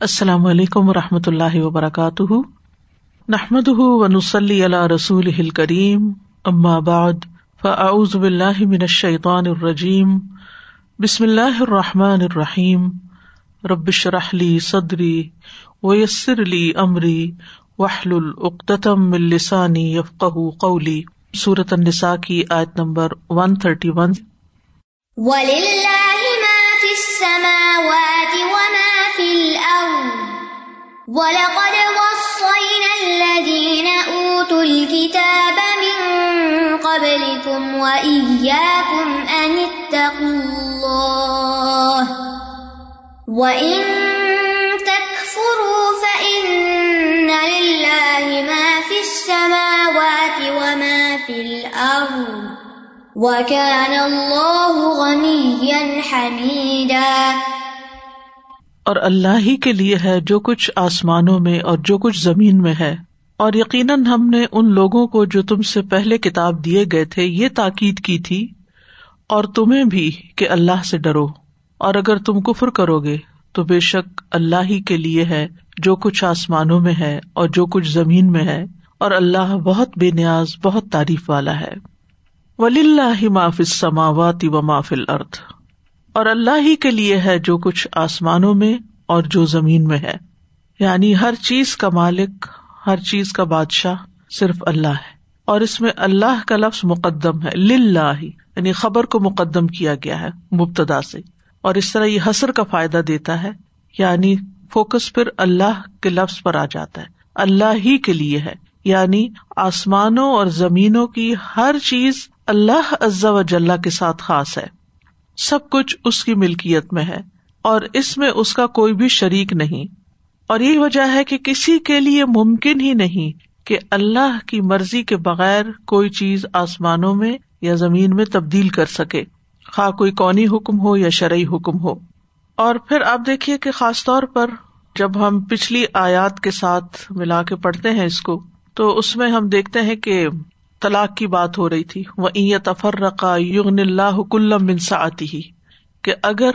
السلام علیکم و رحمۃ اللہ وبرکاتہ۔ نحمد ونسلی علی رسول کریم بعد، فاعوذ باللہ من الشیطان الرجیم۔ بسم اللہ الرحمٰن الرحیم۔ ربش رحلی صدری ویسر علی عمری وحل العقتم السانی یفق قولی۔ صورت النساء کی آیت نمبر ون تھرٹی ون وَلَقَدْ وَصَّيْنَا الَّذِينَ أُوتُوا الْكِتَابَ مِن قَبْلِكُمْ وَإِيَّاكُمْ أَنِ اتَّقُوا اللَّهَ وَإِن تَكْفُرُوا فَإِنَّ لِلَّهِ مَا فِي السَّمَاوَاتِ وَمَا فِي الْأَرْضِ وَكَانَ اللَّهُ غَنِيًّا حَمِيدًا اور اللہ ہی کے لیے ہے جو کچھ آسمانوں میں اور جو کچھ زمین میں ہے۔ اور یقیناً ہم نے ان لوگوں کو جو تم سے پہلے کتاب دیے گئے تھے یہ تاکید کی تھی، اور تمہیں بھی کہ اللہ سے ڈرو۔ اور اگر تم کفر کرو گے، تو بے شک اللہ ہی کے لیے ہے جو کچھ آسمانوں میں ہے اور جو کچھ زمین میں ہے۔ اور اللہ بہت بے نیاز، بہت تعریف والا ہے۔ ولی اللہ معاف سماواتی و مافل ارتھ اور اللہ ہی کے لیے ہے جو کچھ آسمانوں میں اور جو زمین میں ہے۔ یعنی ہر چیز کا مالک، ہر چیز کا بادشاہ صرف اللہ ہے۔ اور اس میں اللہ کا لفظ مقدم ہے لاہ یعنی خبر کو مقدم کیا گیا ہے، مبتدا سے۔ اور اس طرح یہ حسر کا فائدہ دیتا ہے یعنی فوکس پھر اللہ کے لفظ پر آ جاتا ہے۔ اللہ ہی کے لیے ہے۔ یعنی آسمانوں اور زمینوں کی ہر چیز اللہ عزا و جلح کے ساتھ خاص ہے۔ سب کچھ اس کی ملکیت میں ہے اور اس میں اس کا کوئی بھی شریک نہیں۔ اور یہی وجہ ہے کہ کسی کے لیے ممکن ہی نہیں کہ اللہ کی مرضی کے بغیر کوئی چیز آسمانوں میں یا زمین میں تبدیل کر سکے۔ خواہ کوئی قونی حکم ہو یا شرعی حکم ہو۔ اور پھر آپ دیکھیے کہ خاص طور پر جب ہم پچھلی آیات کے ساتھ ملا کے پڑھتے ہیں اس کو، تو اس میں ہم دیکھتے ہیں کہ طلاق کی بات ہو رہی تھی۔ وہ تفر رقا یغن اللہ کلم منسا آتی ہی کہ اگر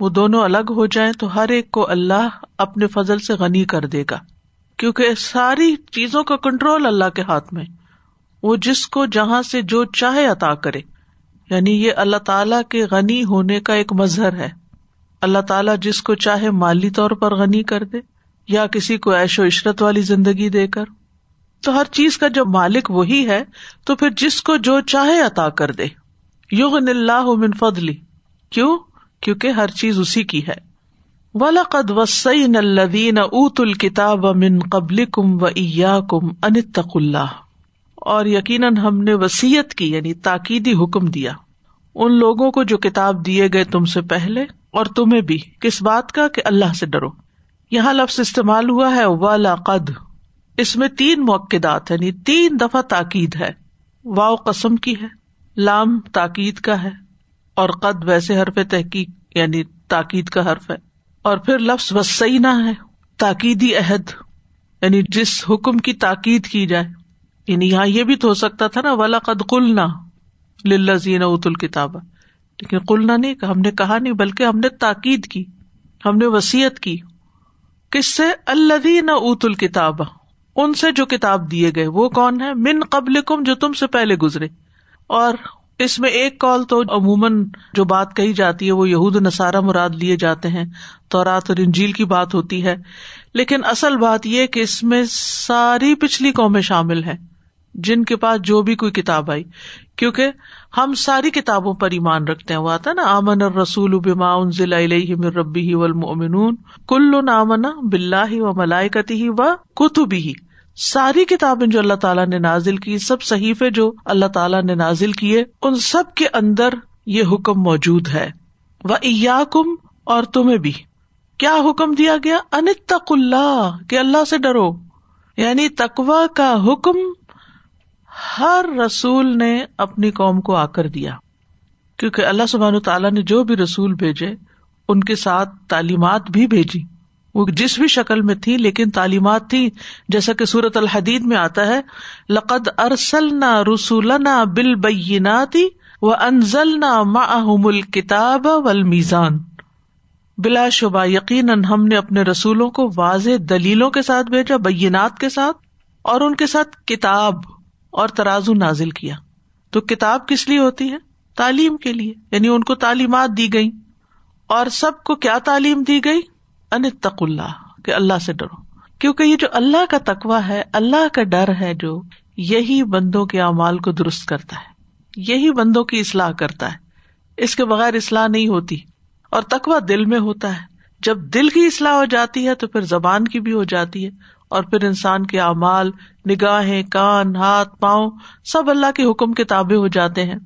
وہ دونوں الگ ہو جائیں تو ہر ایک کو اللہ اپنے فضل سے غنی کر دے گا۔ کیونکہ ساری چیزوں کا کنٹرول اللہ کے ہاتھ میں۔ وہ جس کو جہاں سے جو چاہے عطا کرے۔ یعنی یہ اللہ تعالی کے غنی ہونے کا ایک مظہر ہے۔ اللہ تعالیٰ جس کو چاہے مالی طور پر غنی کر دے یا کسی کو ایش و عشرت والی زندگی دے کر۔ تو ہر چیز کا جب مالک وہی ہے، تو پھر جس کو جو چاہے عطا کر دے۔ یوگ اللہ من فضلی۔ کیوں؟ کیونکہ ہر چیز اسی کی ہے۔ ولقد وسعین الدین اوت الکتاب من قبل کم و ایا کم انتق اللہ اور یقیناً ہم نے وسیعت کی یعنی تاکیدی حکم دیا۔ ان لوگوں کو جو کتاب دیے گئے تم سے پہلے اور تمہیں بھی، کس بات کا؟ کہ اللہ سے ڈرو۔ یہاں لفظ استعمال ہوا ہے والا قد اس میں تین موقعات یعنی تین دفعہ تاکید ہے۔ واؤ قسم کی ہے، لام تاکید کا ہے، اور قد ویسے حرف تحقیق یعنی تاکید کا حرف ہے۔ اور پھر لفظ وسینا ہے، تاکیدی عہد یعنی جس حکم کی تاکید کی جائے۔ یعنی یہاں یہ بھی تو ہو سکتا تھا نا ولا قد کلنا لزین ات الکتاب لیکن کلنا نہیں، ہم نے کہا نہیں، بلکہ ہم نے تاکید کی، ہم نے وسیعت کی۔ کس سے؟ الدین ات الکتاب ان سے جو کتاب دیے گئے، وہ کون ہے؟ من قبل کم جو تم سے پہلے گزرے۔ اور اس میں ایک کال تو عموماً جو بات کہی جاتی ہے، وہ یہود نصارہ مراد لیے جاتے ہیں۔ تو رات اور انجیل کی بات ہوتی ہے۔ لیکن اصل بات یہ کہ اس میں ساری پچھلی قومیں شامل ہیں، جن کے پاس جو بھی کوئی کتاب آئی۔ کیونکہ ہم ساری کتابوں پر ایمان رکھتے ہیں۔ وہ آتا نا، آمن اور رسول بما ضلع ربی ہی ولمن کل نامنا بلّہ و ملائکتی ہی و کتبی ہی ساری کتابیں جو اللہ تعالیٰ نے نازل کی، سب صحیفے جو اللہ تعالیٰ نے نازل کیے، ان سب کے اندر یہ حکم موجود ہے۔ وہ ایا کم اور تمہیں بھی۔ کیا حکم دیا گیا؟ انتق اللہ، کہ اللہ سے ڈرو۔ یعنی تقوا کا حکم ہر رسول نے اپنی قوم کو آ کر دیا، کیونکہ اللہ سبحان تعالیٰ نے جو بھی رسول بھیجے، ان کے ساتھ تعلیمات بھی بھیجی۔ وہ جس بھی شکل میں تھی لیکن تعلیمات تھی جیسا کہ سورت الحدید میں آتا ہے، لقد ارسل نہ رسول نہ بل بیناتی و انزل نہ ماہم الکتاب و المیزان بلا شبہ یقیناً ہم نے اپنے رسولوں کو واضح دلیلوں کے ساتھ بھیجا، بینات کے ساتھ، اور ان کے ساتھ کتاب۔ اور ترازو نازل کیا۔ تو کتاب کس لیے ہوتی ہے؟ تعلیم کے لیے۔ یعنی ان کو تعلیمات دی گئی اور سب کو کیا تعلیم دی گئی؟ ان تق اللہ، کہ اللہ سے ڈرو۔ کیونکہ یہ جو اللہ کا تقوا ہے، اللہ کا ڈر ہے جو یہی بندوں کے اعمال کو درست کرتا ہے۔ یہی بندوں کی اصلاح کرتا ہے۔ اس کے بغیر اصلاح نہیں ہوتی۔ اور تقوا دل میں ہوتا ہے۔ جب دل کی اصلاح ہو جاتی ہے تو پھر زبان کی بھی ہو جاتی ہے۔ اور پھر انسان کے اعمال، نگاہیں، کان، ہاتھ، پاؤں، سب اللہ کے حکم کے تابے ہو جاتے ہیں۔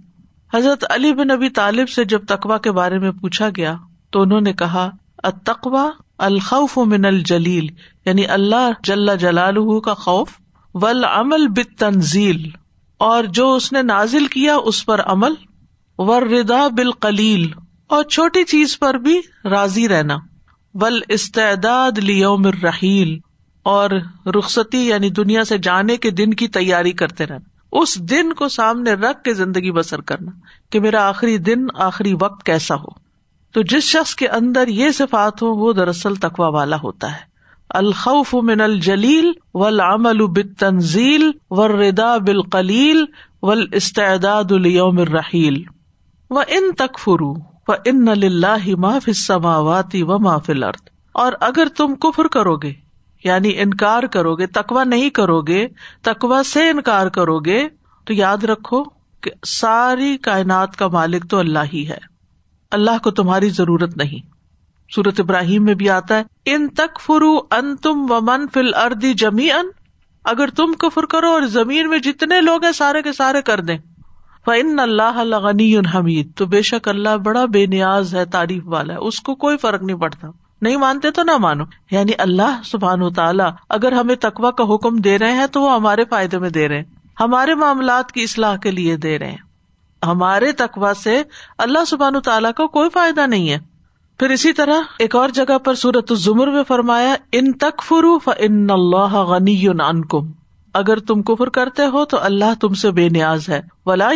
حضرت علی بن نبی طالب سے جب تقوا کے بارے میں پوچھا گیا، تو انہوں نے کہا اتقوا الخوف من الجلیل یعنی اللہ جل جلال کا خوف ول عمل بت تنزیل اور جو اس نے نازل کیا اس پر عمل ور ردا بال اور چھوٹی چیز پر بھی راضی رہنا۔ ول استعداد لیوم رحیل اور رخصتی یعنی دنیا سے جانے کے دن کی تیاری کرتے رہنا۔ اس دن کو سامنے رکھ کے زندگی بسر کرنا کہ میرا آخری دن، آخری وقت کیسا ہو۔ تو جس شخص کے اندر یہ صفات ہو وہ دراصل تقوا والا ہوتا ہے۔ الخوف من الجلیل ول بت تنزیل و ردا بال کلیل استعداد اليوم الرحیل۔ و ان تک فرو و ان اللہ معاف سماواتی و معاف الارض اور اگر تم کفر کرو گے یعنی انکار کرو گے تکوا نہیں کرو گے تکوا سے انکار کرو گے تو یاد رکھو کہ ساری کائنات کا مالک تو اللہ ہی ہے۔ اللہ کو تمہاری ضرورت نہیں۔ سورت ابراہیم میں بھی آتا ہے، ان تک فرو ان تم و من فل اردی جمی ان اگر تم کفر کرو اور زمین میں جتنے لوگ ہیں، سارے کے سارے کر دیں۔ فن اللہ غنی حمید تو بے شک اللہ بڑا بے نیاز ہے، تعریف والا ہے، اس کو کوئی فرق نہیں پڑتا۔ نہیں مانتے تو نہ مانو۔ یعنی اللہ سبحان و تعالیٰ اگر ہمیں تقوا کا حکم دے رہے ہیں تو وہ ہمارے فائدے میں دے رہے ہیں۔ ہمارے معاملات کی اصلاح کے لیے دے رہے ہیں۔ ہمارے تقوا سے اللہ سبحان تعالیٰ کو کوئی فائدہ نہیں ہے۔ پھر اسی طرح ایک اور جگہ پر سورت الزمر میں فرمایا، ان تک فروف ان اللہ غنی کم اگر تم کفر کرتے ہو تو اللہ تم سے بے نیاز ہے۔ ولا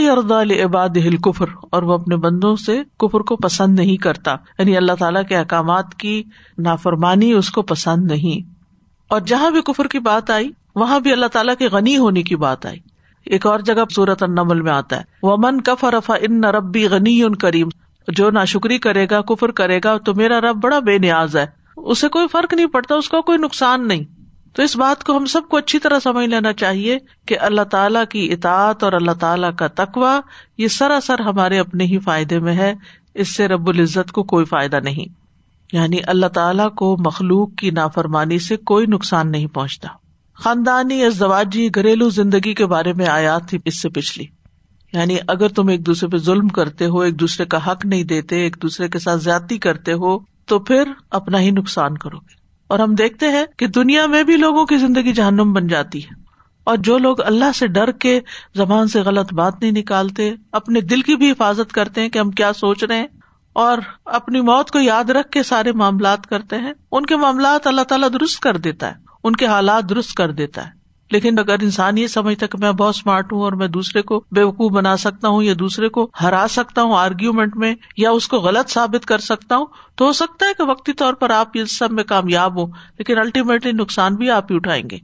عباد ہل کفر اور وہ اپنے بندوں سے کفر کو پسند نہیں کرتا۔ یعنی اللہ تعالیٰ کے احکامات کی نافرمانی اس کو پسند نہیں۔ اور جہاں بھی کفر کی بات آئی، وہاں بھی اللہ تعالیٰ کے غنی ہونے کی بات آئی۔ ایک اور جگہ سورت النمل میں آتا ہے۔ وہ من کف رفا ان ربی غنی ان کریم جو نا شکری کرے گا، کفر کرے گا، تو میرا رب بڑا بے نیاز ہے۔ اسے کوئی فرق نہیں پڑتا، اس کا کوئی نقصان نہیں۔ تو اس بات کو ہم سب کو اچھی طرح سمجھ لینا چاہیے کہ اللہ تعالیٰ کی اطاعت اور اللہ تعالیٰ کا تقوا یہ سراسر ہمارے اپنے ہی فائدے میں ہے۔ اس سے رب العزت کو کوئی فائدہ نہیں۔ یعنی اللہ تعالیٰ کو مخلوق کی نافرمانی سے کوئی نقصان نہیں پہنچتا۔ خاندانی ازدواجی گھریلو زندگی کے بارے میں آیات تھی اس سے پچھلی۔ یعنی اگر تم ایک دوسرے پہ ظلم کرتے ہو، ایک دوسرے کا حق نہیں دیتے، ایک دوسرے کے ساتھ زیادتی کرتے ہو، تو پھر اپنا ہی نقصان کرو گے۔ اور ہم دیکھتے ہیں کہ دنیا میں بھی لوگوں کی زندگی جہنم بن جاتی ہے۔ اور جو لوگ اللہ سے ڈر کے زبان سے غلط بات نہیں نکالتے، اپنے دل کی بھی حفاظت کرتے ہیں کہ ہم کیا سوچ رہے ہیں۔ اور اپنی موت کو یاد رکھ کے سارے معاملات کرتے ہیں۔ ان کے معاملات اللہ تعالیٰ درست کر دیتا ہے۔ ان کے حالات درست کر دیتا ہے۔ لیکن اگر انسان یہ سمجھتا کہ میں بہت اسمارٹ ہوں اور میں دوسرے کو بے وقوف بنا سکتا ہوں یا دوسرے کو ہرا سکتا ہوں آرگیومنٹ میں یا اس کو غلط ثابت کر سکتا ہوں، تو ہو سکتا ہے کہ وقتی طور پر آپ اس سب میں کامیاب ہوں، لیکن الٹیمیٹلی نقصان بھی آپ ہی اٹھائیں گے۔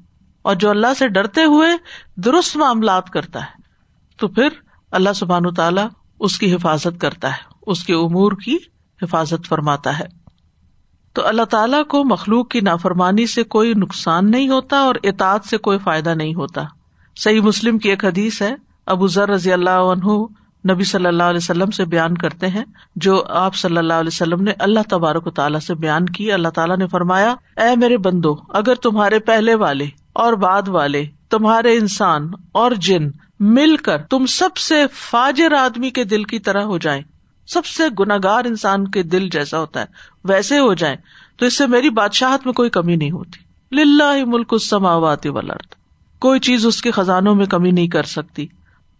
اور جو اللہ سے ڈرتے ہوئے درست معاملات کرتا ہے، تو پھر اللہ سبحان و تعالیٰ اس کی حفاظت کرتا ہے، اس کے امور کی حفاظت فرماتا ہے۔ تو اللہ تعالیٰ کو مخلوق کی نافرمانی سے کوئی نقصان نہیں ہوتا اور اطاعت سے کوئی فائدہ نہیں ہوتا۔ صحیح مسلم کی ایک حدیث ہے، ابو ذر رضی اللہ عنہ نبی صلی اللہ علیہ وسلم سے بیان کرتے ہیں، جو آپ صلی اللہ علیہ وسلم نے اللہ تبارک و تعالیٰ سے بیان کی۔ اللہ تعالیٰ نے فرمایا، اے میرے بندو، اگر تمہارے پہلے والے اور بعد والے، تمہارے انسان اور جن مل کر تم سب سے فاجر آدمی کے دل کی طرح ہو جائیں سب سے گناگار انسان کے دل جیسا ہوتا ہے، ویسے ہو جائیں تو اس سے میری بادشاہت میں کوئی کمی نہیں ہوتی۔ للہ ملک السماوات والارض۔ کوئی چیز اس کے خزانوں میں کمی نہیں کر سکتی۔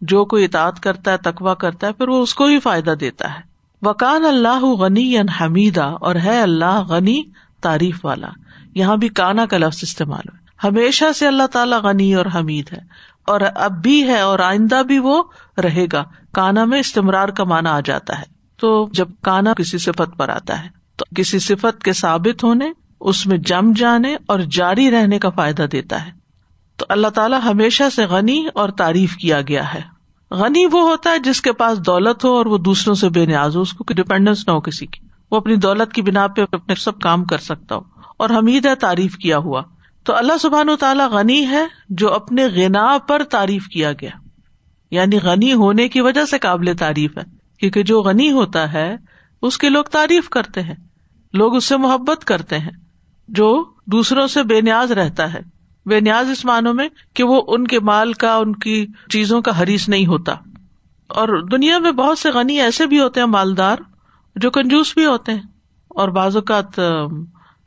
جو کوئی اطاعت کرتا ہے تقوا کرتا ہے، پھر وہ اس کو ہی فائدہ دیتا ہے۔ وکان اللہ غنی حمیدہ، اور ہے اللہ غنی تعریف والا۔ یہاں بھی کانا کا لفظ استعمال ہے۔ ہمیشہ سے اللہ تعالیٰ غنی اور حمید ہے۔ اور اب بھی ہے اور آئندہ بھی وہ رہے گا۔ کانا میں استمرار کا مانا آ جاتا ہے۔ تو جب کانا کسی صفت پر آتا ہے، تو کسی صفت کے ثابت ہونے، اس میں جم جانے اور جاری رہنے کا فائدہ دیتا ہے۔ تو اللہ تعالیٰ ہمیشہ سے غنی اور تعریف کیا گیا ہے۔ غنی وہ ہوتا ہے جس کے پاس دولت ہو اور وہ دوسروں سے بے نیاز ہو، اس کو ڈپینڈینس نہ ہو کسی کی۔ وہ اپنی دولت کی بنا پہ اپنے سب کام کر سکتا ہو۔ اور حمید ہے تعریف کیا ہوا۔ تو اللہ سبحان و تعالیٰ غنی ہے جو اپنے غنا پر تعریف کیا گیا۔ یعنی غنی ہونے کی وجہ سے قابل تعریف ہے۔ کیونکہ جو غنی ہوتا ہے، اس کی لوگ تعریف کرتے ہیں۔ لوگ اس سے محبت کرتے ہیں۔ جو دوسروں سے بے نیاز رہتا ہے۔ بے نیاز اس معنوں میں کہ وہ ان کے مال کا، ان کی چیزوں کا حریث نہیں ہوتا۔ اور دنیا میں بہت سے غنی ایسے بھی ہوتے ہیں، مالدار، جو کنجوس بھی ہوتے ہیں۔ اور بعض اوقات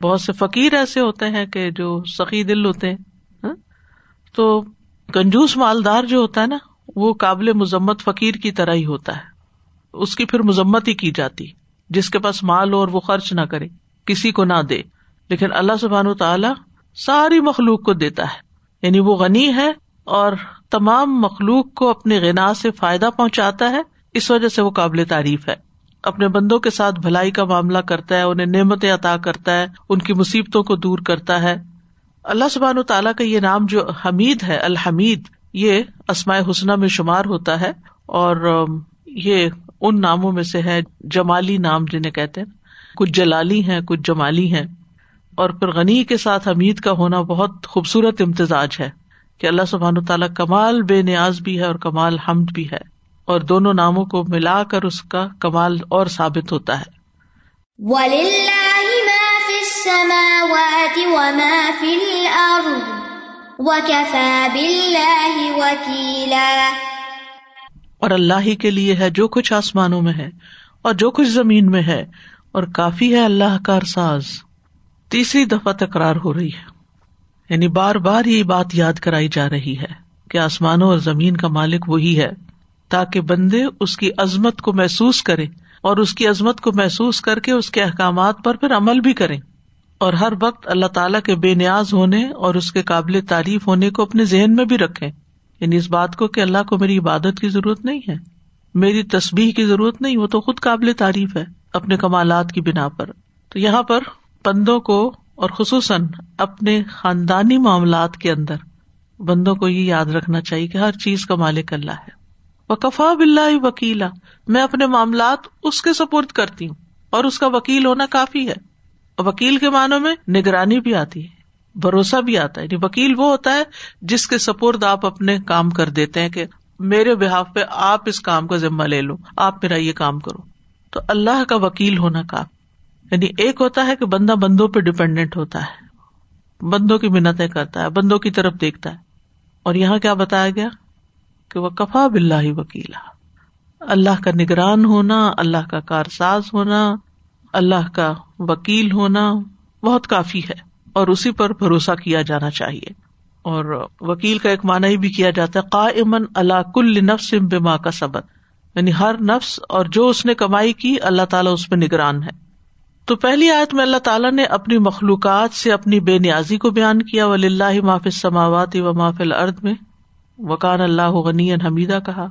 بہت سے فقیر ایسے ہوتے ہیں کہ جو سخی دل ہوتے ہیں۔ ہاں؟ تو کنجوس مالدار جو ہوتا ہے نا، وہ قابل مذمت فقیر کی طرح ہی ہوتا ہے۔ اس کی پھر مذمت ہی کی جاتی، جس کے پاس مال ہو اور وہ خرچ نہ کرے، کسی کو نہ دے۔ لیکن اللہ سبحان تعالیٰ ساری مخلوق کو دیتا ہے۔ یعنی وہ غنی ہے اور تمام مخلوق کو اپنے غنا سے فائدہ پہنچاتا ہے، اس وجہ سے وہ قابل تعریف ہے۔ اپنے بندوں کے ساتھ بھلائی کا معاملہ کرتا ہے، انہیں نعمتیں عطا کرتا ہے، ان کی مصیبتوں کو دور کرتا ہے۔ اللہ سبحان و تعالیٰ کا یہ نام جو حمید ہے، الحمید، یہ اسماء حسنہ میں شمار ہوتا ہے اور یہ ان ناموں میں سے ہے جمالی نام جنہیں کہتے ہیں۔ کچھ جلالی ہیں، کچھ جمالی ہیں۔ اور پھر غنی کے ساتھ حمید کا ہونا بہت خوبصورت امتزاج ہے کہ اللہ سبحان تعالیٰ کمال بے نیاز بھی ہے اور کمال حمد بھی ہے۔ اور دونوں ناموں کو ملا کر اس کا کمال اور ثابت ہوتا ہے۔ اور اللہ ہی کے لیے ہے جو کچھ آسمانوں میں ہے اور جو کچھ زمین میں ہے اور کافی ہے اللہ کا ارساز۔ تیسری دفعہ تکرار ہو رہی ہے۔ یعنی بار بار یہ بات یاد کرائی جا رہی ہے کہ آسمانوں اور زمین کا مالک وہی ہے تاکہ بندے اس کی عظمت کو محسوس کرے اور اس کی عظمت کو محسوس کر کے اس کے احکامات پر پھر عمل بھی کرے اور ہر وقت اللہ تعالیٰ کے بے نیاز ہونے اور اس کے قابل تعریف ہونے کو اپنے ذہن میں بھی رکھے یعنی اس بات کو کہ اللہ کو میری عبادت کی ضرورت نہیں ہے۔ میری تصبیح کی ضرورت نہیں، وہ تو خود قابل تعریف ہے اپنے کمالات کی بنا پر۔ تو یہاں پر بندوں کو اور خصوصاً اپنے خاندانی معاملات کے اندر بندوں کو یہ یاد رکھنا چاہیے کہ ہر چیز کا مالک اللہ ہے۔ کفا بلّہ وکیلا۔ میں اپنے معاملات اس کے سپرد کرتی ہوں اور اس کا وکیل ہونا کافی ہے۔ وکیل کے معنوں میں نگرانی بھی آتی ہے۔ بھروسہ بھی آتا ہے۔ یعنی وکیل وہ ہوتا ہے جس کے سپرد آپ اپنے کام کر دیتے ہیں کہ میرے بحاف پہ آپ اس کام کا ذمہ لے لو، آپ میرا یہ کام کرو۔ تو اللہ کا وکیل ہونا کافی۔ یعنی ایک ہوتا ہے کہ بندہ بندوں پہ ڈپینڈینٹ ہوتا ہے۔ بندوں کی منتیں کرتا ہے، بندوں کی طرف دیکھتا ہے۔ اور یہاں کیا بتایا گیا؟ کہ وہ کفا بلّہ وکیلا۔ اللہ کا نگران ہونا، اللہ کا کارساز ہونا، اللہ کا وکیل ہونا بہت کافی ہے۔ اور اسی پر بھروسہ کیا جانا چاہیے۔ اور وکیل کا ایک معنی بھی کیا جاتا ہے کا امن اللہ کل نفس بما کا سبق یعنی ہر نفس اور جو اس نے کمائی کی، اللہ تعالیٰ اس پہ نگران ہے۔ تو پہلی آیت میں اللہ تعالیٰ نے اپنی مخلوقات سے اپنی بے نیازی کو بیان کیا ولی اللہ معاف سماوات و محفل ارد میں وکان اللہ غنی حمیدہ کہا۔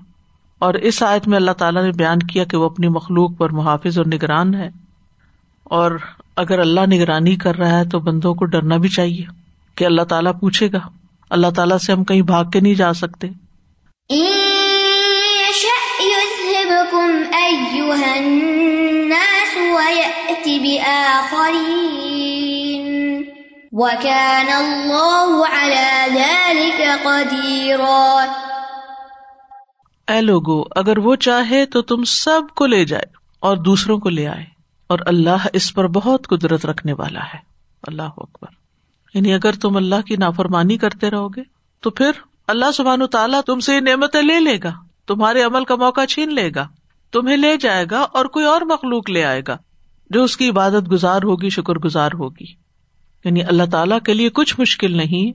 اور اس آیت میں اللہ تعالیٰ نے بیان کیا کہ وہ اپنی مخلوق پر محافظ اور نگران ہے۔ اور اگر اللہ نگرانی کر رہا ہے تو بندوں کو ڈرنا بھی چاہیے کہ اللہ تعالیٰ پوچھے گا۔ اللہ تعالیٰ سے ہم کہیں بھاگ کے نہیں جا سکتے۔ اے لوگو اگر وہ چاہے تو تم سب کو لے جائے اور دوسروں کو لے آئے۔ اور اللہ اس پر بہت قدرت رکھنے والا ہے۔ اللہ اکبر۔ یعنی اگر تم اللہ کی نافرمانی کرتے رہو گے، تو پھر اللہ سبحان تعالیٰ تم سے یہ نعمتیں لے لے گا۔ تمہارے عمل کا موقع چھین لے گا۔ تمہیں لے جائے گا اور کوئی اور مخلوق لے آئے گا جو اس کی عبادت گزار ہوگی، شکر گزار ہوگی۔ یعنی اللہ تعالیٰ کے لیے کچھ مشکل نہیں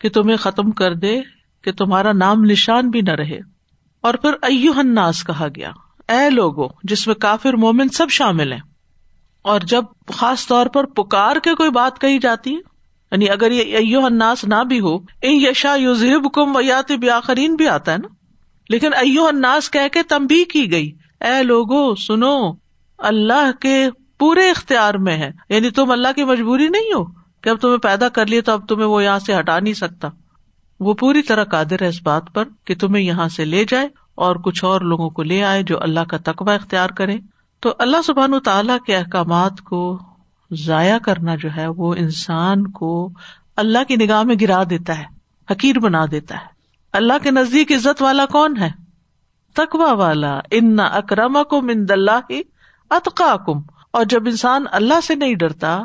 کہ تمہیں ختم کر دے کہ تمہارا نام نشان بھی نہ رہے۔ اور پھر ایو الناس کہا گیا، اے لوگو، جس میں کافر مومن سب شامل ہیں۔ اور جب خاص طور پر پکار کے کوئی بات کہی جاتی ہے یعنی اگر یہ ایو الناس نہ بھی ہو، ان یشا یوزب کم ویات بیاخرین بھی آتا ہے نا۔ لیکن ایو الناس کہہ کے تمبی کی گئی۔ اے لوگو، سنو، اللہ کے پورے اختیار میں ہے۔ یعنی تم اللہ کی مجبوری نہیں ہو کہ اب تمہیں پیدا کر لیے تو اب تمہیں وہ یہاں سے ہٹا نہیں سکتا۔ وہ پوری طرح قادر ہے اس بات پر کہ تمہیں یہاں سے لے جائے اور کچھ اور لوگوں کو لے آئے جو اللہ کا تقوی اختیار کرے تو اللہ سبحان تعالیٰ کے احکامات کو ضائع کرنا جو ہے وہ انسان کو اللہ کی نگاہ میں گرا دیتا ہے، حقیر بنا دیتا ہے۔ اللہ کے نزدیک عزت والا کون ہے؟ تقوا والا۔ ان اکرم کم ان اللہ اتقا کم اور جب انسان اللہ سے نہیں ڈرتا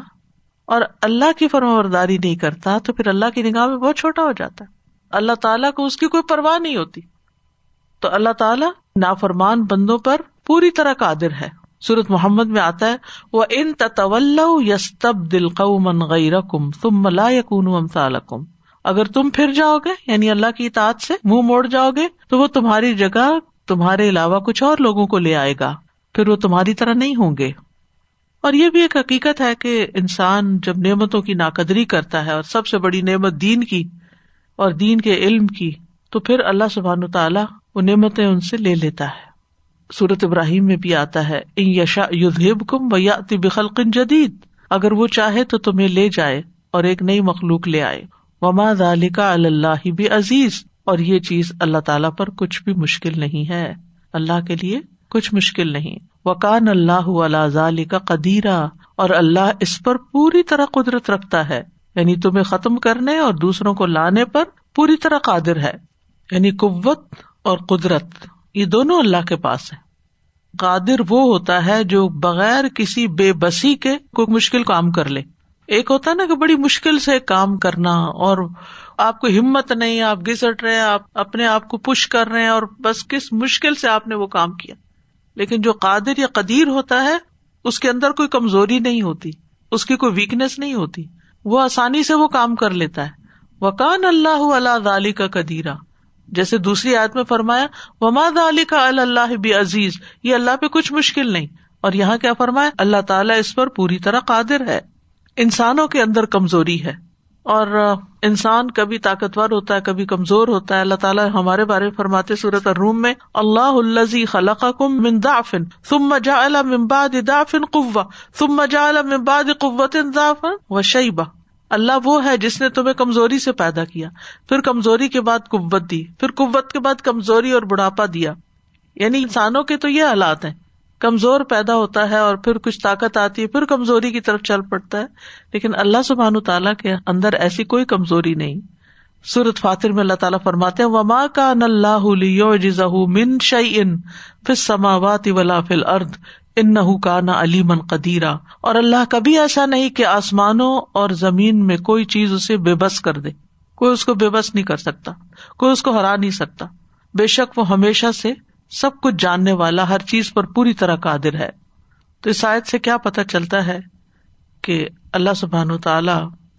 اور اللہ کی فرمرداری نہیں کرتا، تو پھر اللہ کی نگاہ میں بہت چھوٹا ہو جاتا ہے۔ اللہ تعالیٰ کو اس کی کوئی پرواہ نہیں ہوتی۔ تو اللہ تعالیٰ نافرمان بندوں پر پوری طرح قادر ہے۔ سورت محمد میں آتا ہے وہ ان تطول یس تب دل قومن غیر کم تم ملا یقون اگر تم پھر جاؤ گے یعنی اللہ کی اطاعت سے منہ موڑ جاؤ گے، تو وہ تمہاری جگہ تمہارے علاوہ کچھ اور لوگوں کو لے آئے گا۔ پھر وہ تمہاری طرح نہیں ہوں گے۔ اور یہ بھی ایک حقیقت ہے کہ انسان جب نعمتوں کی ناقدری کرتا ہے اور سب سے بڑی نعمت دین کی اور دین کے علم کی، تو پھر اللہ سبحان تعالیٰ وہ نعمتیں ان سے لے لیتا ہے۔ سورت ابراہیم میں بھی آتا ہے، ان یشا یوب کم و یا بخلقن جدید۔ اگر وہ چاہے تو تمہیں لے جائے اور ایک نئی مخلوق لے آئے۔ وما ذالکا اللہ بھی عزیز اور یہ چیز اللہ تعالیٰ پر کچھ بھی مشکل نہیں ہے۔ اللہ کے لیے کچھ مشکل نہیں۔ وکان اللہ اللہ کا قدیرہ اور اللہ اس پر پوری طرح قدرت رکھتا ہے۔ یعنی تمہیں ختم کرنے اور دوسروں کو لانے پر پوری طرح قادر ہے۔ یعنی قوت اور قدرت۔ یہ دونوں اللہ کے پاس ہے قادر وہ ہوتا ہے جو بغیر کسی بے بسی کے کوئی مشکل کام کر لے۔ ایک ہوتا ہے نا کہ بڑی مشکل سے کام کرنا اور آپ کو ہمت نہیں، آپ گسٹ رہے آپ اپنے آپ کو پش کر رہے ہیں اور بس کس مشکل سے آپ نے وہ کام کیا۔ لیکن جو قادر یا قدیر ہوتا ہے، اس کے اندر کوئی کمزوری نہیں ہوتی، اس کی کوئی ویکنیس نہیں ہوتی۔ وہ آسانی سے وہ کام کر لیتا ہے۔ وکان اللہ اللہ کا قدیرہ جیسے دوسری آیت میں فرمایا وماد علی کا اللہ بھی عزیز یہ اللہ پہ کچھ مشکل نہیں۔ اور یہاں کیا فرمایا؟ اللہ تعالیٰ اس پر پوری طرح قادر ہے۔ انسانوں کے اندر کمزوری ہے۔ اور انسان کبھی طاقتور ہوتا ہے، کبھی کمزور ہوتا ہے۔ اللہ تعالیٰ ہمارے بارے میں فرماتے صورت روم میں، اللہ الزی خلق کم مندافن ثم جا ممباد دافن قوا ثم جا ممباد قوت دافن و شیبہ اللہ وہ ہے جس نے تمہیں کمزوری سے پیدا کیا، پھر کمزوری کے بعد قوت دی، پھر قوت کے بعد کمزوری اور بڑھاپا دیا۔ یعنی انسانوں کے تو یہ حالات ہیں۔ کمزور پیدا ہوتا ہے اور پھر کچھ طاقت آتی ہے، پھر کمزوری کی طرف چل پڑتا ہے۔ لیکن اللہ سبحان تعالیٰ کے اندر ایسی کوئی کمزوری نہیں۔ سورت فاتر میں اللہ تعالیٰ فرماتے ہیں، وما کا اللہ من شعی ان پھر سماوات ولا فل ارد ان نہ کا نہ علی من قدیرہ اور اللہ کبھی ایسا نہیں کہ آسمانوں اور زمین میں کوئی چیز اسے بے بس کر دے۔ کوئی اس کو بے بس نہیں کر سکتا، کوئی اس کو ہرا نہیں سکتا۔ بے شک وہ ہمیشہ سے سب کچھ جاننے والا ہر چیز پر پوری طرح قادر ہے۔ تو اس آیت سے کیا پتا چلتا ہے کہ اللہ سبحان و تعالی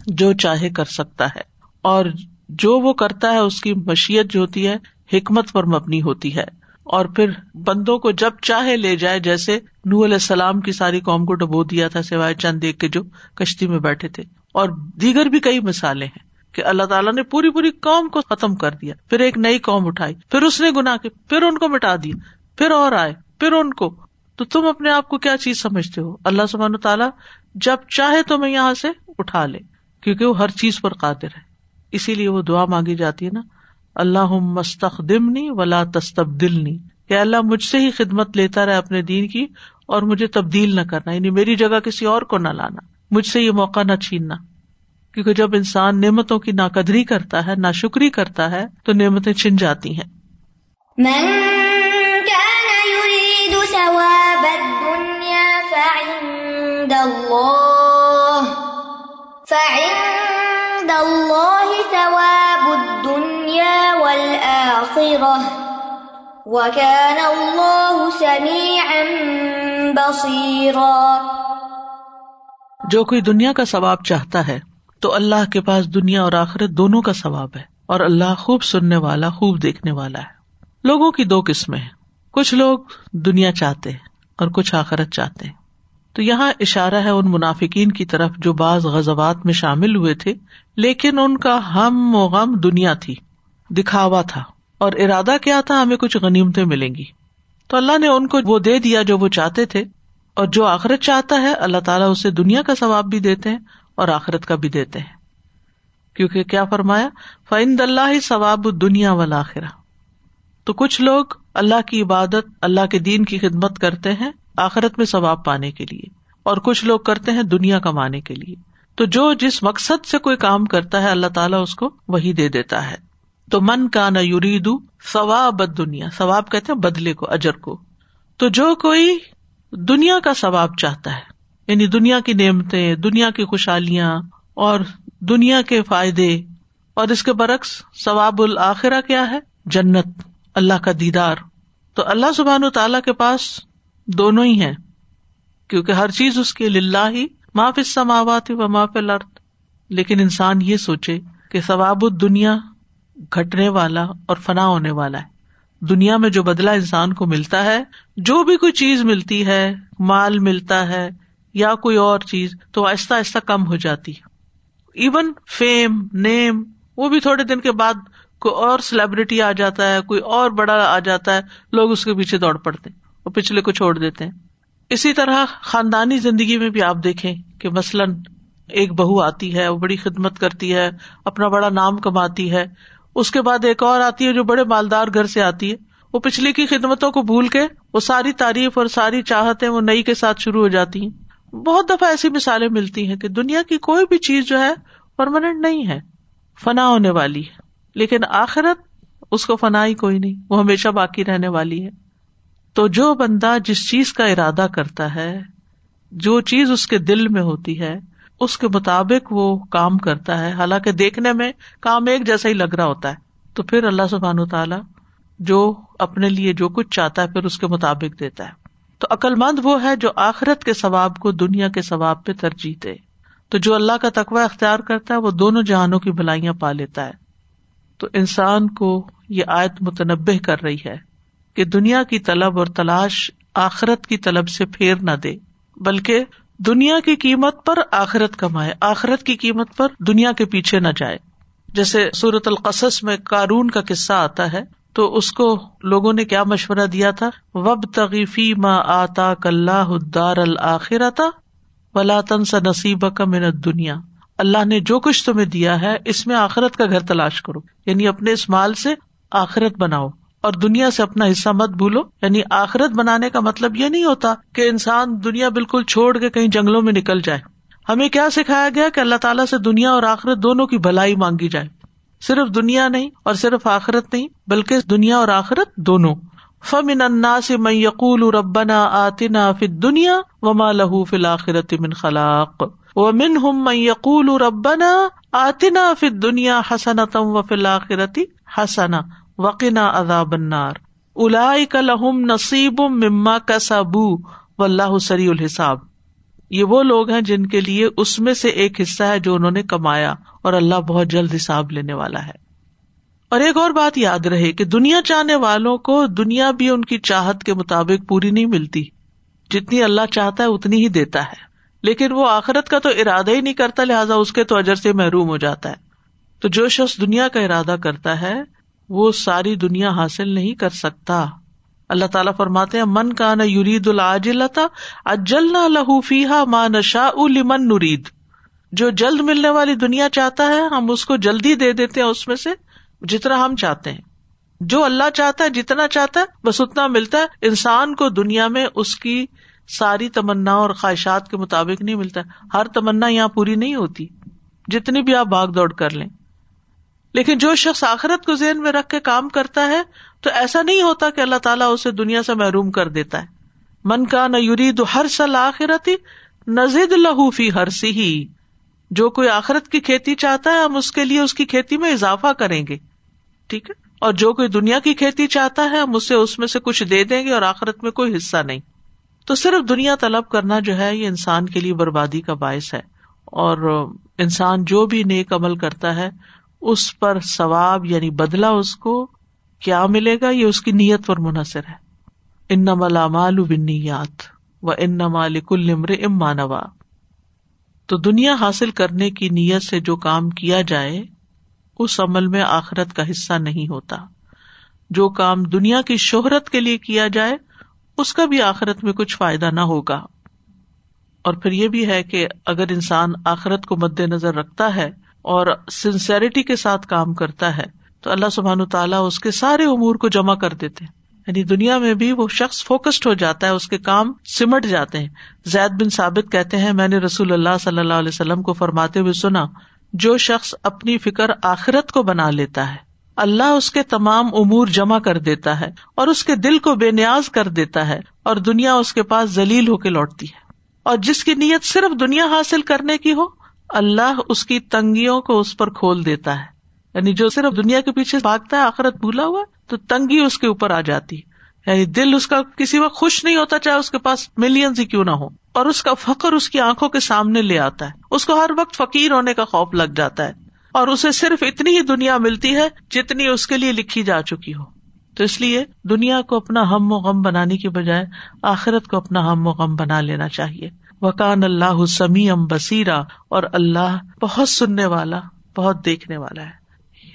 جو چاہے کر سکتا ہے، اور جو وہ کرتا ہے اس کی مشیت جو ہوتی ہے، حکمت پر مبنی ہوتی ہے۔ اور پھر بندوں کو جب چاہے لے جائے، جیسے نور علیہ السلام کی ساری قوم کو ڈبو دیا تھا سوائے چند دیکھ کے جو کشتی میں بیٹھے تھے۔ اور دیگر بھی کئی مثالیں ہیں کہ اللہ تعالیٰ نے پوری پوری قوم کو ختم کر دیا، پھر ایک نئی قوم اٹھائی، پھر اس نے گنا کے، پھر ان کو مٹا دیا، پھر اور آئے، پھر ان کو۔ تو تم اپنے آپ کو کیا چیز سمجھتے ہو؟ اللہ سبحان تعالیٰ جب چاہے تو میں یہاں سے اٹھا لے، کیونکہ وہ ہر چیز پر قادر ہے۔ اسی لیے وہ دعا مانگی جاتی ہے نا اللہ مستخدمنی ولا تستبدلنی۔ کہ اللہ مجھ سے ہی خدمت لیتا رہے اپنے دین کی اور مجھے تبدیل نہ کرنا یعنی میری جگہ کسی اور کو نہ لانا، مجھ سے یہ موقع نہ چھیننا۔ کیونکہ جب انسان نعمتوں کی ناقدری کرتا ہے نہ شکری کرتا ہے، تو نعمتیں چھن جاتی ہیں۔ جو کوئی دنیا کا ثواب چاہتا ہے، تو اللہ کے پاس دنیا اور آخرت دونوں کا ثواب ہے، اور اللہ خوب سننے والا، خوب دیکھنے والا ہے۔ لوگوں کی دو قسمیں ہیں۔ کچھ لوگ دنیا چاہتے ہیں اور کچھ آخرت چاہتے ہیں۔ تو یہاں اشارہ ہے ان منافقین کی طرف جو بعض غزوات میں شامل ہوئے تھے، لیکن ان کا ہم و غم دنیا تھی۔ دکھاوا تھا اور ارادہ کیا تھا ہمیں کچھ غنیمتیں ملیں گی۔ تو اللہ نے ان کو وہ دے دیا جو وہ چاہتے تھے اور جو آخرت چاہتا ہے اللہ تعالیٰ اسے دنیا کا ثواب بھی دیتے ہیں اور آخرت کا بھی دیتے ہیں۔ کیونکہ کیا فرمایا؟ فعند اللہ ثواب دنیا والا آخرا تو کچھ لوگ اللہ کی عبادت، اللہ کے دین کی خدمت کرتے ہیں آخرت میں ثواب پانے کے لیے اور کچھ لوگ کرتے ہیں دنیا کمانے کے لیے۔ تو جو جس مقصد سے کوئی کام کرتا ہے اللہ تعالیٰ اس کو وہی دے دیتا ہے۔ تو من کا نہ یورید ثواب دنیا ثواب کہتے ہیں بدلے کو، اجر کو۔ تو جو کوئی دنیا کا ثواب چاہتا ہے یعنی دنیا کی نعمتیں، دنیا کی خوشحالیاں اور دنیا کے فائدے، اور اس کے برعکس ثواب الآخرہ کیا ہے؟ جنت، اللہ کا دیدار۔ تو اللہ سبحان و تعالی کے پاس دونوں ہی ہیں، کیونکہ ہر چیز اس کے للہ ہی معاف سماوات و معاف الارض۔ لیکن انسان یہ سوچے کہ ثواب دنیا گھٹنے والا اور فنا ہونے والا ہے۔ دنیا میں جو بدلا انسان کو ملتا ہے، جو بھی کوئی چیز ملتی ہے، مال ملتا ہے یا کوئی اور چیز، تو آہستہ آہستہ کم ہو جاتی ایون فیم نیم وہ بھی تھوڑے دن کے بعد کوئی اور سیلیبریٹی آ جاتا ہے، کوئی اور بڑا آ جاتا ہے، لوگ اس کے پیچھے دوڑ پڑتے اور پچھلے کو چھوڑ دیتے ہیں۔ اسی طرح خاندانی زندگی میں بھی آپ دیکھیں کہ مثلاً ایک بہو آتی ہے، وہ بڑی خدمت کرتی ہے، اپنا بڑا نام کماتی ہے اس کے بعد ایک اور آتی ہے جو بڑے مالدار گھر سے آتی ہے۔ وہ پچھلی کی خدمتوں کو بھول کے وہ ساری تعریف اور ساری چاہتے وہ نئی کے ساتھ شروع ہو جاتی ہیں۔ بہت دفعہ ایسی مثالیں ملتی ہیں کہ دنیا کی کوئی بھی چیز جو ہے پرماننٹ نہیں ہے، فنا ہونے والی ہے۔ لیکن آخرت اس کو فنا ہی کوئی نہیں، وہ ہمیشہ باقی رہنے والی ہے۔ تو جو بندہ جس چیز کا ارادہ کرتا ہے، جو چیز اس کے دل میں ہوتی ہے اس کے مطابق وہ کام کرتا ہے۔ حالانکہ دیکھنے میں کام ایک جیسا ہی لگ رہا ہوتا ہے۔ تو پھر اللہ سبحان و جو اپنے لیے جو کچھ چاہتا ہے پھر اس کے مطابق دیتا ہے۔ تو عقل مند وہ ہے جو آخرت کے ثواب کو دنیا کے ثواب پہ ترجیح دے۔ تو جو اللہ کا تقوی اختیار کرتا ہے وہ دونوں جہانوں کی بھلائیاں پا لیتا ہے۔ تو انسان کو یہ آیت متنبع کر رہی ہے کہ دنیا کی طلب اور تلاش آخرت کی طلب سے پھیر نہ دے، بلکہ دنیا کی قیمت پر آخرت کمائے۔ آخرت کی قیمت پر دنیا کے پیچھے نہ جائے۔ جیسے سورت القصص میں کارون کا قصہ آتا ہے، تو اس کو لوگوں نے کیا مشورہ دیا تھا؟ وب تغیفی ما آتا کلّہ دار الآخرتا ولا تنس نصیب کا منت دنیا اللہ نے جو کچھ تمہیں دیا ہے، اس میں آخرت کا گھر تلاش کرو۔ یعنی اپنے اس مال سے آخرت بناؤ۔ اور دنیا سے اپنا حصہ مت بھولو۔ یعنی آخرت بنانے کا مطلب یہ نہیں ہوتا کہ انسان دنیا بالکل چھوڑ کے کہیں جنگلوں میں نکل جائے۔ ہمیں کیا سکھایا گیا کہ اللہ تعالیٰ سے دنیا اور آخرت دونوں کی بھلائی مانگی جائے۔ صرف دنیا نہیں اور صرف آخرت نہیں، بلکہ دنیا اور آخرت دونوں۔ فمن انا سے میں یقول ربنا آتنا فت دنیا وما لہو فل آخرت من خلاق۔ و من ہم یقول ربنا آتنا فت دنیا حسنتم و فل آخرتی حسنا وقنا اذاب النار. الا لہم نصیب مما کا سابو و اللہ سری الحساب. یہ وہ لوگ ہیں جن کے لیے اس میں سے ایک حصہ ہے جو انہوں نے کمایا اور اللہ بہت جلد حساب لینے والا ہے. اور ایک اور بات یاد رہے کہ دنیا چاہنے والوں کو دنیا بھی ان کی چاہت کے مطابق پوری نہیں ملتی. جتنی اللہ چاہتا ہے اتنی ہی دیتا ہے. لیکن وہ آخرت کا تو ارادہ ہی نہیں کرتا، لہٰذا اس کے تو اجر سے محروم ہو جاتا ہے. تو جو شخص دنیا کا ارادہ کرتا ہے وہ ساری دنیا حاصل نہیں کر سکتا۔ اللہ تعالیٰ فرماتے ہیں، من کا نہ یورید العجلتا اجل نہ لہو فیحا ماں نشا لمن نرید۔ جو جلد ملنے والی دنیا چاہتا ہے، ہم اس کو جلدی دے دیتے ہیں، اس میں سے جتنا ہم چاہتے ہیں۔ جو اللہ چاہتا ہے، جتنا چاہتا ہے، بس اتنا ملتا ہے۔ انسان کو دنیا میں اس کی ساری تمنا اور خواہشات کے مطابق نہیں ملتا۔ ہر تمنا یہاں پوری نہیں ہوتی۔ جتنی بھی آپ بھاگ دوڑ کر لیں۔ لیکن جو شخص آخرت کو ذہن میں رکھ کے کام کرتا ہے، تو ایسا نہیں ہوتا کہ اللہ تعالیٰ اسے دنیا سے محروم کر دیتا ہے۔ من کا نہ یوری ہر سل آخرت نزد لہوفی ہر سی ہی جو کوئی آخرت کی کھیتی چاہتا ہے، ہم اس کے لیے اس کی کھیتی میں اضافہ کریں گے۔ ٹھیک ہے؟ اور جو کوئی دنیا کی کھیتی چاہتا ہے، ہم اسے اس میں سے کچھ دے دیں گے اور آخرت میں کوئی حصہ نہیں۔ تو صرف دنیا طلب کرنا جو ہے، یہ انسان کے لیے بربادی کا باعث ہے۔ اور انسان جو بھی نیک عمل کرتا ہے اس پر ثواب یعنی بدلا اس کو کیا ملے گا؟ یہ اس کی نیت پر منحصر ہے۔ ان ملا مال بنیات و ان مال کل امر امانوا تو دنیا حاصل کرنے کی نیت سے جو کام کیا جائے، اس عمل میں آخرت کا حصہ نہیں ہوتا۔ جو کام دنیا کی شہرت کے لیے کیا جائے، اس کا بھی آخرت میں کچھ فائدہ نہ ہوگا۔ اور پھر یہ بھی ہے کہ اگر انسان آخرت کو مد نظر رکھتا ہے اور سنسیریٹی کے ساتھ کام کرتا ہے، تو اللہ سبحان تعالیٰ اس کے سارے امور کو جمع کر دیتے ہیں۔ یعنی دنیا میں بھی وہ شخص فوکسڈ ہو جاتا ہے، اس کے کام سمٹ جاتے ہیں۔ زید بن ثابت کہتے ہیں، میں نے رسول اللہ صلی اللہ علیہ وسلم کو فرماتے ہوئے سنا، جو شخص اپنی فکر آخرت کو بنا لیتا ہے، اللہ اس کے تمام امور جمع کر دیتا ہے اور اس کے دل کو بے نیاز کر دیتا ہے اور دنیا اس کے پاس ذلیل ہو کے لوٹتی ہے۔ اور جس کی نیت صرف دنیا حاصل کرنے کی ہو اللہ اس کی تنگیوں کو اس پر کھول دیتا ہے۔ یعنی جو صرف دنیا کے پیچھے بھاگتا ہے، آخرت بھولا ہوا، تو تنگی اس کے اوپر آ جاتی۔ یعنی دل اس کا کسی وقت خوش نہیں ہوتا چاہے اس کے پاس ملینز ہی کیوں نہ ہو اور اس کا فخر اس کی آنکھوں کے سامنے لے آتا ہے۔ اس کو ہر وقت فقیر ہونے کا خوف لگ جاتا ہے۔ اور اسے صرف اتنی ہی دنیا ملتی ہے جتنی اس کے لیے لکھی جا چکی ہو۔ تو اس لیے دنیا کو اپنا ہم و غم بنانے کی بجائے آخرت کو اپنا ہم و غم بنا لینا چاہیے۔ وکان اللہ سمی ام بصیرا اور اللہ بہت سننے والا، بہت دیکھنے والا ہے۔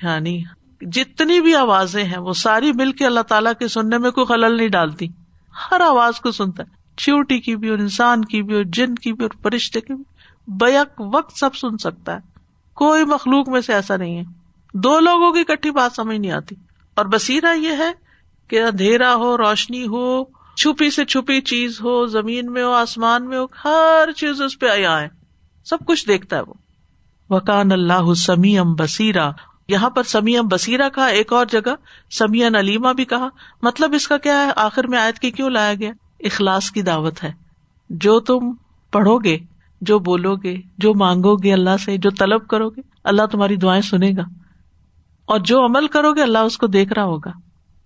یعنی جتنی بھی آوازیں ہیں، وہ ساری مل کے اللہ تعالیٰ کے سننے میں کوئی خلل نہیں ڈالتی۔ ہر آواز کو سنتا ہے۔ چیوٹی کی بھی اور انسان کی بھی اور جن کی بھی اور فرشتے کی بھی۔ بیک وقت سب سن سکتا ہے۔ کوئی مخلوق میں سے ایسا نہیں ہے۔ دو لوگوں کی کٹھی بات سمجھ نہیں آتی۔ اور بسیرا یہ ہے کہ اندھیرا ہو، روشنی ہو چھپی سے چھپی چیز ہو، زمین میں ہو، آسمان میں ہو، ہر چیز اس پہ آیا ہے۔ سب کچھ دیکھتا ہے وہ۔ وکان اللہ سمیم بسیرا یہاں پر سمیام بسیرا کہا، ایک اور جگہ سمیان علیما بھی کہا۔ مطلب اس کا کیا ہے؟ آخر میں آیت کی کیوں لایا گیا؟ اخلاص کی دعوت ہے۔ جو تم پڑھو گے جو بولو گے جو مانگو گے اللہ سے، جو طلب کرو گے اللہ تمہاری دعائیں سنے گا۔ اور جو عمل کرو گے اللہ اس کو دیکھ رہا ہوگا۔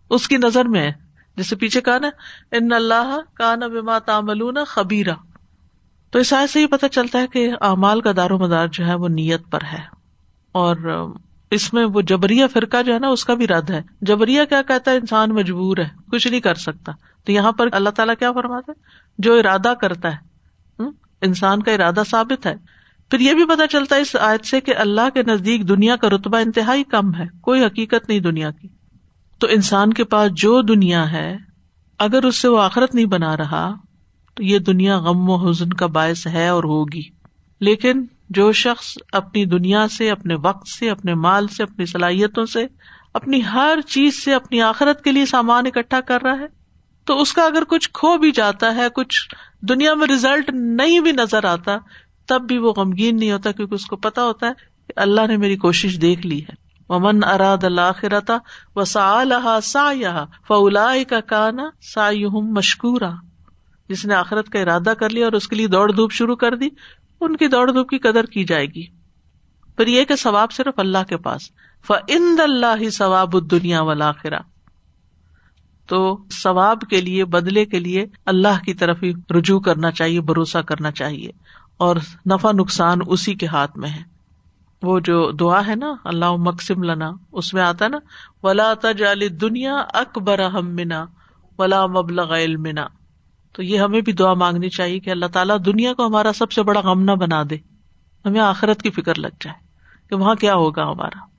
اس کی نظر میں ہے۔ جیسے پیچھے کہا نا، ان اللہ کا نا بما تامل خبیرا۔ تو اس آئے سے ہی پتہ چلتا ہے کہ اعمال کا دار و مدار جو ہے وہ نیت پر ہے۔ اور اس میں وہ جبریا فرقہ جو ہے نا، اس کا بھی رد ہے۔ جبریا کیا کہتا ہے؟ انسان مجبور ہے، کچھ نہیں کر سکتا۔ تو یہاں پر اللہ تعالیٰ کیا فرماتا ہے؟ جو ارادہ کرتا ہے انسان کا ارادہ ثابت ہے۔ پھر یہ بھی پتا چلتا ہے اس آیت سے کہ اللہ کے نزدیک دنیا کا رتبہ انتہائی کم ہے۔ کوئی حقیقت نہیں دنیا کی۔ تو انسان کے پاس جو دنیا ہے، اگر اس سے وہ آخرت نہیں بنا رہا، تو یہ دنیا غم و حزن کا باعث ہے اور ہوگی۔ لیکن جو شخص اپنی دنیا سے، اپنے وقت سے، اپنے مال سے، اپنی صلاحیتوں سے، اپنی ہر چیز سے اپنی آخرت کے لیے سامان اکٹھا کر رہا ہے، تو اس کا اگر کچھ کھو بھی جاتا ہے، کچھ دنیا میں ریزلٹ نہیں بھی نظر آتا، تب بھی وہ غمگین نہیں ہوتا، کیونکہ اس کو پتا ہوتا ہے کہ اللہ نے میری کوشش دیکھ لی ہے۔ ومن اراد اللہ و سا سا فلا کا کانا سا مشکورا۔ جس نے آخرت کا ارادہ کر لیا اور اس کے لیے دوڑ دھوپ شروع کر دی، ان کی دوڑ دھوپ کی قدر کی جائے گی۔ پھر یہ کہ ثواب صرف اللہ کے پاس۔ ف ان اللہ ثواب دنیا والا تو ثواب کے لیے، بدلے کے لیے اللہ کی طرف ہی رجوع کرنا چاہیے، بھروسہ کرنا چاہیے۔ اور نفع نقصان اسی کے ہاتھ میں ہے۔ وہ جو دعا ہے نا اللہ مقسم لنا، اس میں آتا نا، ولا تجال دنیا اکبر ہمنا ولا مبلغ علمنا۔ تو یہ ہمیں بھی دعا مانگنی چاہیے کہ اللہ تعالیٰ دنیا کو ہمارا سب سے بڑا غم نہ بنا دے، ہمیں آخرت کی فکر لگ جائے کہ وہاں کیا ہوگا ہمارا۔